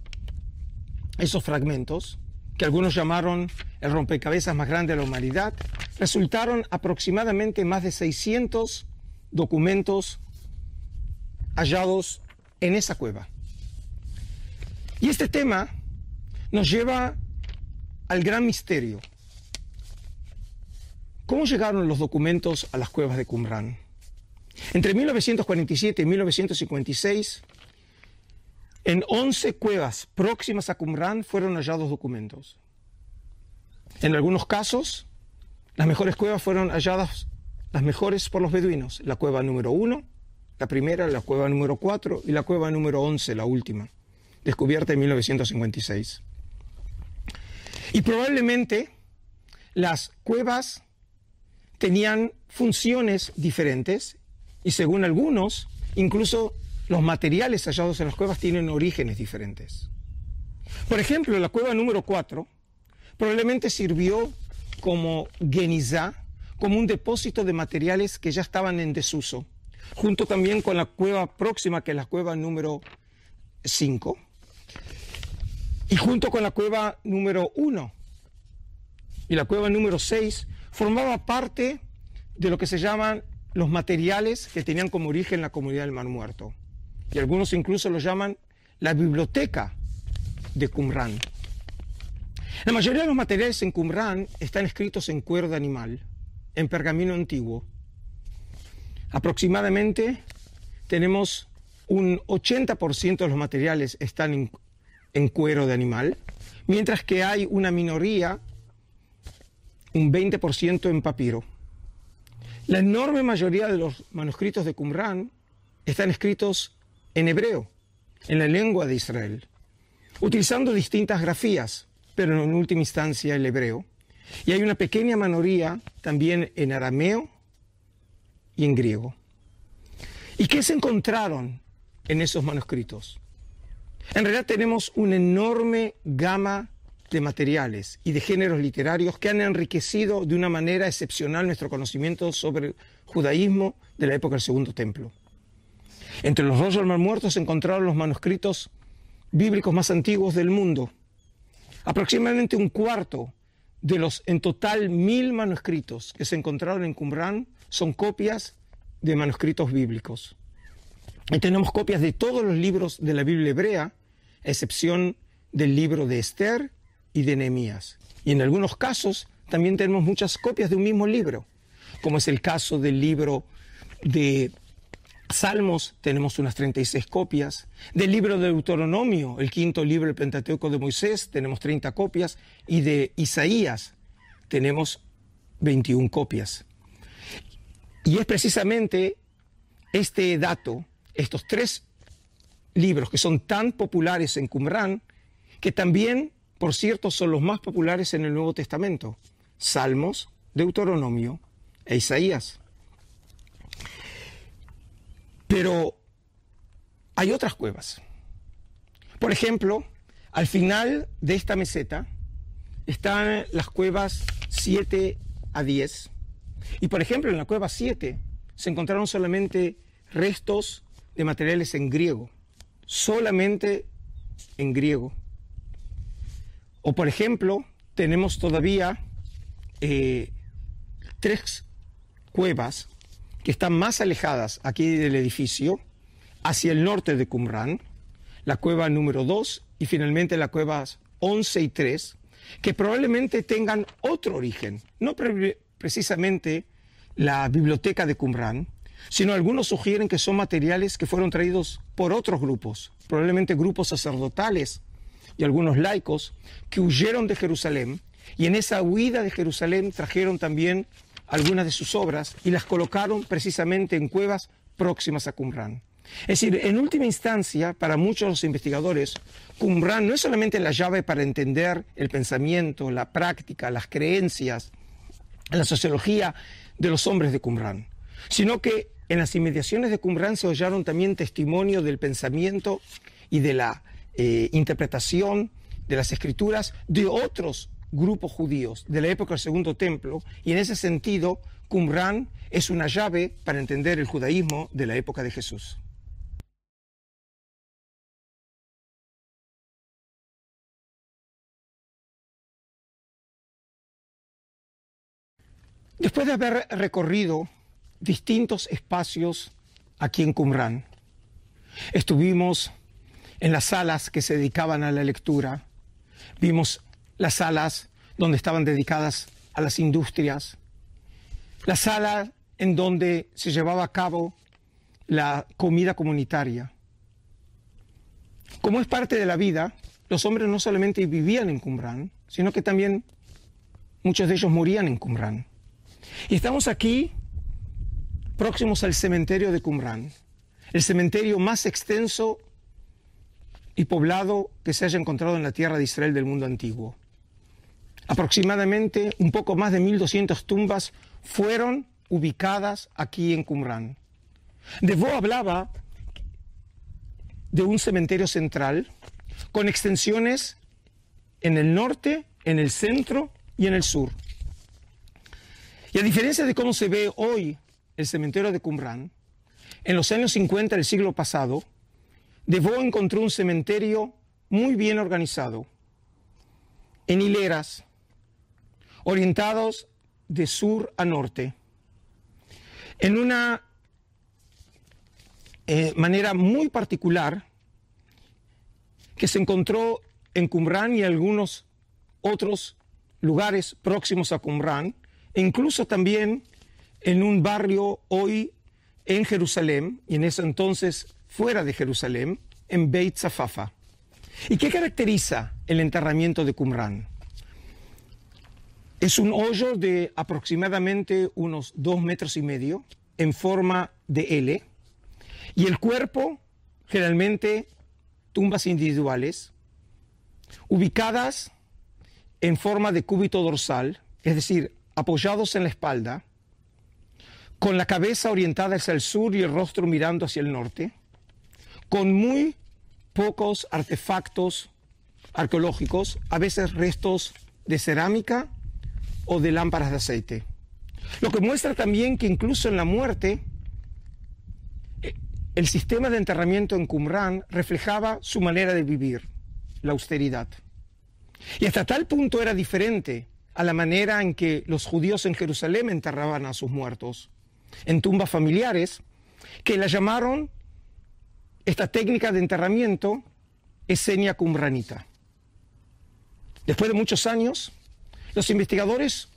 esos fragmentos, que algunos llamaron el rompecabezas más grande de la humanidad, resultaron aproximadamente más de 600 documentos hallados en esa cueva. Y este tema nos lleva al gran misterio. ¿Cómo llegaron los documentos a las cuevas de Qumran? Entre 1947 y 1956, en 11 cuevas próximas a Qumran fueron hallados documentos. En algunos casos, las mejores cuevas fueron halladas, las mejores por los beduinos. La cueva número 1, la primera, la cueva número 4 y la cueva número 11, la última descubierta en 1956. Y probablemente las cuevas tenían funciones diferentes y según algunos, incluso los materiales hallados en las cuevas tienen orígenes diferentes. Por ejemplo, la cueva número 4 probablemente sirvió como genizá, como un depósito de materiales que ya estaban en desuso, junto también con la cueva próxima, que es la cueva número 5, y junto con la cueva número 1 y la cueva número 6 formaba parte de lo que se llaman los materiales que tenían como origen la comunidad del Mar Muerto. Y algunos incluso lo llaman la biblioteca de Qumran. La mayoría de los materiales en Qumran están escritos en cuero de animal, en pergamino antiguo. Aproximadamente tenemos un 80% de los materiales están en en cuero de animal, mientras que hay una minoría, un 20% en papiro. La enorme mayoría de los manuscritos de Qumran están escritos en hebreo, en la lengua de Israel, utilizando distintas grafías, pero en última instancia el hebreo. Y hay una pequeña minoría también en arameo y en griego. ¿Y qué se encontraron en esos manuscritos? En realidad tenemos una enorme gama de materiales y de géneros literarios que han enriquecido de una manera excepcional nuestro conocimiento sobre el judaísmo de la época del Segundo Templo. Entre los rollos del Mar se encontraron los manuscritos bíblicos más antiguos del mundo. Aproximadamente un cuarto de los en total mil manuscritos que se encontraron en Qumran son copias de manuscritos bíblicos. Y tenemos copias de todos los libros de la Biblia hebrea, excepción del libro de Esther y de Nehemías. Y en algunos casos también tenemos muchas copias de un mismo libro, como es el caso del libro de Salmos, tenemos unas 36 copias. Del libro de Deuteronomio, el quinto libro del Pentateuco de Moisés, tenemos 30 copias. Y de Isaías, tenemos 21 copias. Y es precisamente este dato estos tres libros que son tan populares en Qumran, que también, por cierto, son los más populares en el Nuevo Testamento. Salmos, Deuteronomio e Isaías. Pero hay otras cuevas. Por ejemplo, al final de esta meseta están las cuevas 7 a 10. Y por ejemplo, en la cueva 7 se encontraron solamente restos de materiales en griego, solamente en griego. O por ejemplo, tenemos todavía eh, tres cuevas que están más alejadas aquí del edificio, hacia el norte de Qumran, la cueva número 2 y finalmente las cuevas 11 y 3, que probablemente tengan otro origen, no precisamente la biblioteca de Qumran, sino algunos sugieren que son materiales que fueron traídos por otros grupos, probablemente grupos sacerdotales y algunos laicos que huyeron de Jerusalén y en esa huida de Jerusalén trajeron también algunas de sus obras y las colocaron precisamente en cuevas próximas a Qumran. Es decir, en última instancia, para muchos investigadores, Qumran no es solamente la llave para entender el pensamiento, la práctica, las creencias, la sociología de los hombres de Qumran, sino que en las inmediaciones de Qumran se hallaron también testimonio del pensamiento y de la eh, interpretación de las escrituras de otros grupos judíos de la época del Segundo Templo, y en ese sentido, Qumran es una llave para entender el judaísmo de la época de Jesús. Después de haber recorrido distintos espacios aquí en Qumran, estuvimos en las salas que se dedicaban a la lectura, vimos las salas donde estaban dedicadas a las industrias, la sala en donde se llevaba a cabo la comida comunitaria. Como es parte de la vida, los hombres no solamente vivían en Qumran, sino que también muchos de ellos morían en Qumran. Y estamos aquí próximos al cementerio de Qumran, el cementerio más extenso y poblado que se haya encontrado en la tierra de Israel del mundo antiguo. Aproximadamente un poco más de 1.200 tumbas fueron ubicadas aquí en Qumran. Devo hablaba de un cementerio central con extensiones en el norte, en el centro y en el sur. Y a diferencia de cómo se ve hoy el cementerio de Qumran, en los años 50 del siglo pasado, Devo encontró un cementerio muy bien organizado, en hileras, orientados de sur a norte, en una eh, manera muy particular que se encontró en Qumran y algunos otros lugares próximos a Qumran, e incluso también en un barrio hoy en Jerusalén, y en ese entonces fuera de Jerusalén, en Beit Zafafa. ¿Y qué caracteriza el enterramiento de Qumran? Es un hoyo de aproximadamente unos dos metros y medio en forma de L y el cuerpo generalmente tumbas individuales ubicadas en forma de cúbito dorsal, es decir, apoyados en la espalda, con la cabeza orientada hacia el sur y el rostro mirando hacia el norte, con muy pocos artefactos arqueológicos, a veces restos de cerámica o de lámparas de aceite. Lo que muestra también que incluso en la muerte, eh, el sistema de enterramiento en Qumran reflejaba su manera de vivir, la austeridad. Y hasta tal punto era diferente a la manera en que los judíos en Jerusalén enterraban a sus muertos, en tumbas familiares, que la llamaron esta técnica de enterramiento esenia cumranita. Después de muchos años, los investigadores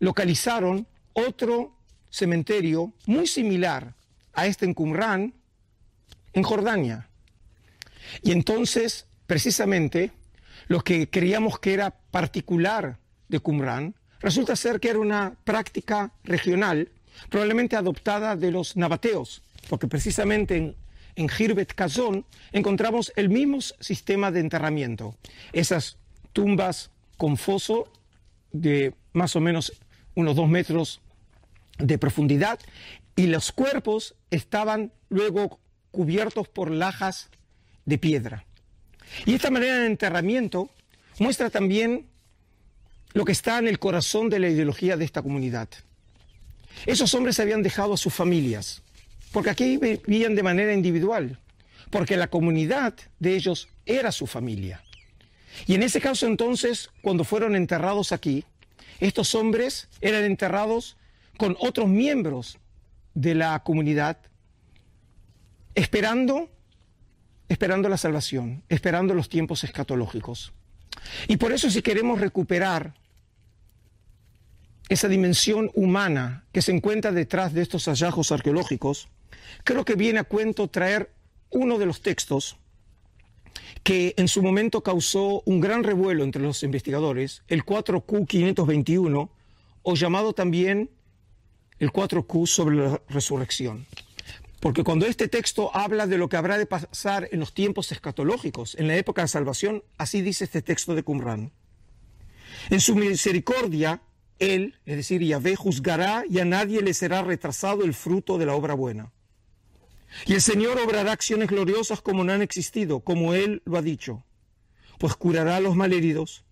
localizaron otro cementerio muy similar a este en Qumran, en Jordania. Y entonces, precisamente, lo que creíamos que era particular de Qumran, resulta ser que era una práctica regional, probablemente adoptada de los nabateos, porque precisamente en en Hirbet Kazón, encontramos el mismo sistema de enterramiento. Esas tumbas con foso de más o menos unos dos metros de profundidad y los cuerpos estaban luego cubiertos por lajas de piedra. Y esta manera de enterramiento muestra también lo que está en el corazón de la ideología de esta comunidad. Esos hombres habían dejado a sus familias, porque aquí vivían de manera individual, porque la comunidad de ellos era su familia. Y en ese caso entonces, cuando fueron enterrados aquí, estos hombres eran enterrados con otros miembros de la comunidad, esperando, esperando la salvación, esperando los tiempos escatológicos. Y por eso si queremos recuperar esa dimensión humana que se encuentra detrás de estos hallazgos arqueológicos, creo que viene a cuento traer uno de los textos que en su momento causó un gran revuelo entre los investigadores, el 4Q521, o llamado también el 4Q sobre la resurrección. Porque cuando este texto habla de lo que habrá de pasar en los tiempos escatológicos, en la época de salvación, así dice este texto de Qumran. En su misericordia, Él, es decir, Yahvé, juzgará y a nadie le será retrasado el fruto de la obra buena. Y el Señor obrará acciones gloriosas como no han existido, como Él lo ha dicho. Pues curará a los malheridos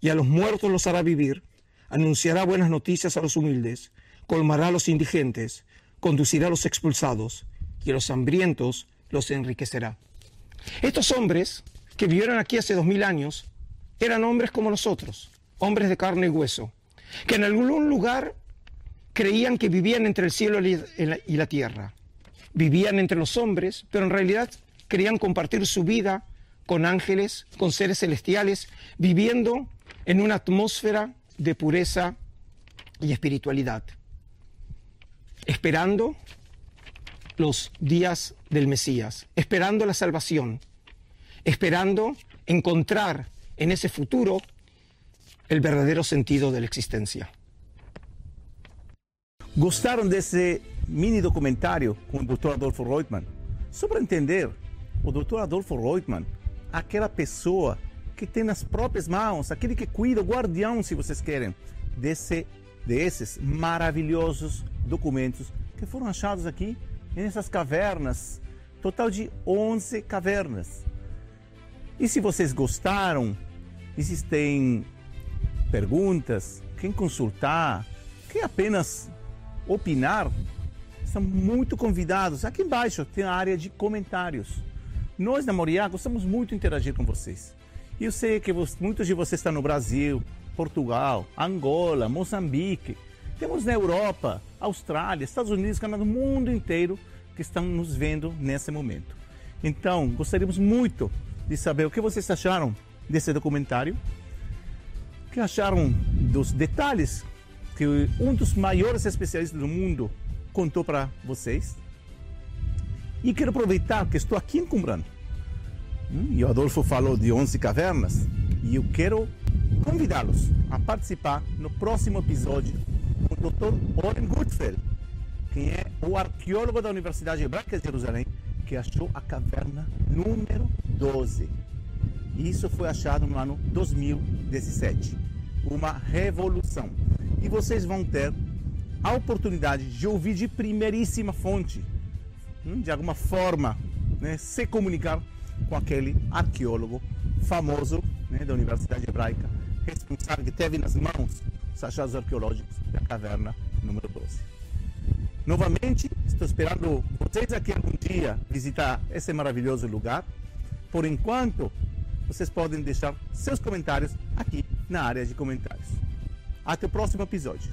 y a los muertos los hará vivir, anunciará buenas noticias a los humildes, colmará a los indigentes, conducirá a los expulsados, y a los hambrientos los enriquecerá. Estos hombres que vivieron aquí hace dos mil años eran hombres como nosotros, hombres de carne y hueso, que en algún lugar creían que vivían entre el cielo y la tierra. Vivían entre los hombres, pero en realidad querían compartir su vida con ángeles, con seres celestiales, viviendo en una atmósfera de pureza y espiritualidad esperando los días del Mesías, esperando la salvación, esperando encontrar en ese futuro el verdadero sentido de la existencia. Gostaram desse mini documentário com o Dr. Adolfo Reutemann? Só para entender, o Dr. Adolfo Reutemann, aquela pessoa que tem nas próprias mãos, aquele que cuida, guardião, se vocês querem, desse desses maravilhosos documentos que foram achados aqui nessas cavernas, total de 11 cavernas. E se vocês gostaram, e têm perguntas, quem consultar, quem apenas opinar, estão muito convidados. Aqui embaixo tem a área de comentários. Nós da Moriá gostamos muito de interagir com vocês. Eu sei que muitos de vocês estão no Brasil, Portugal, Angola, Moçambique. Temos na Europa, Austrália, Estados Unidos, Canadá, o mundo inteiro que estão nos vendo nesse momento. Então, gostaríamos muito de saber o que vocês acharam desse documentário, que acharam dos detalhes que um dos maiores especialistas do mundo contou para vocês. E quero aproveitar que estou aqui em Qumran. Hum, e o Adolfo falou de 11 cavernas, e eu quero convidá-los a participar no próximo episódio com o Dr. Oren Gutfeld, que é o arqueólogo da Universidade Hebraica de Jerusalém, que achou a caverna número 12. Isso foi achado no ano 2017. Uma revolução. E vocês vão ter a oportunidade de ouvir de primeiríssima fonte, hum, de alguma forma, né, se comunicar com aquele arqueólogo famoso né, da Universidade Hebraica responsável que teve nas mãos os achados arqueológicos da caverna número 12. Novamente, estou esperando vocês aqui algum dia visitar esse maravilhoso lugar. Por enquanto, vocês podem deixar seus comentários aqui na área de comentários. Até o próximo episódio.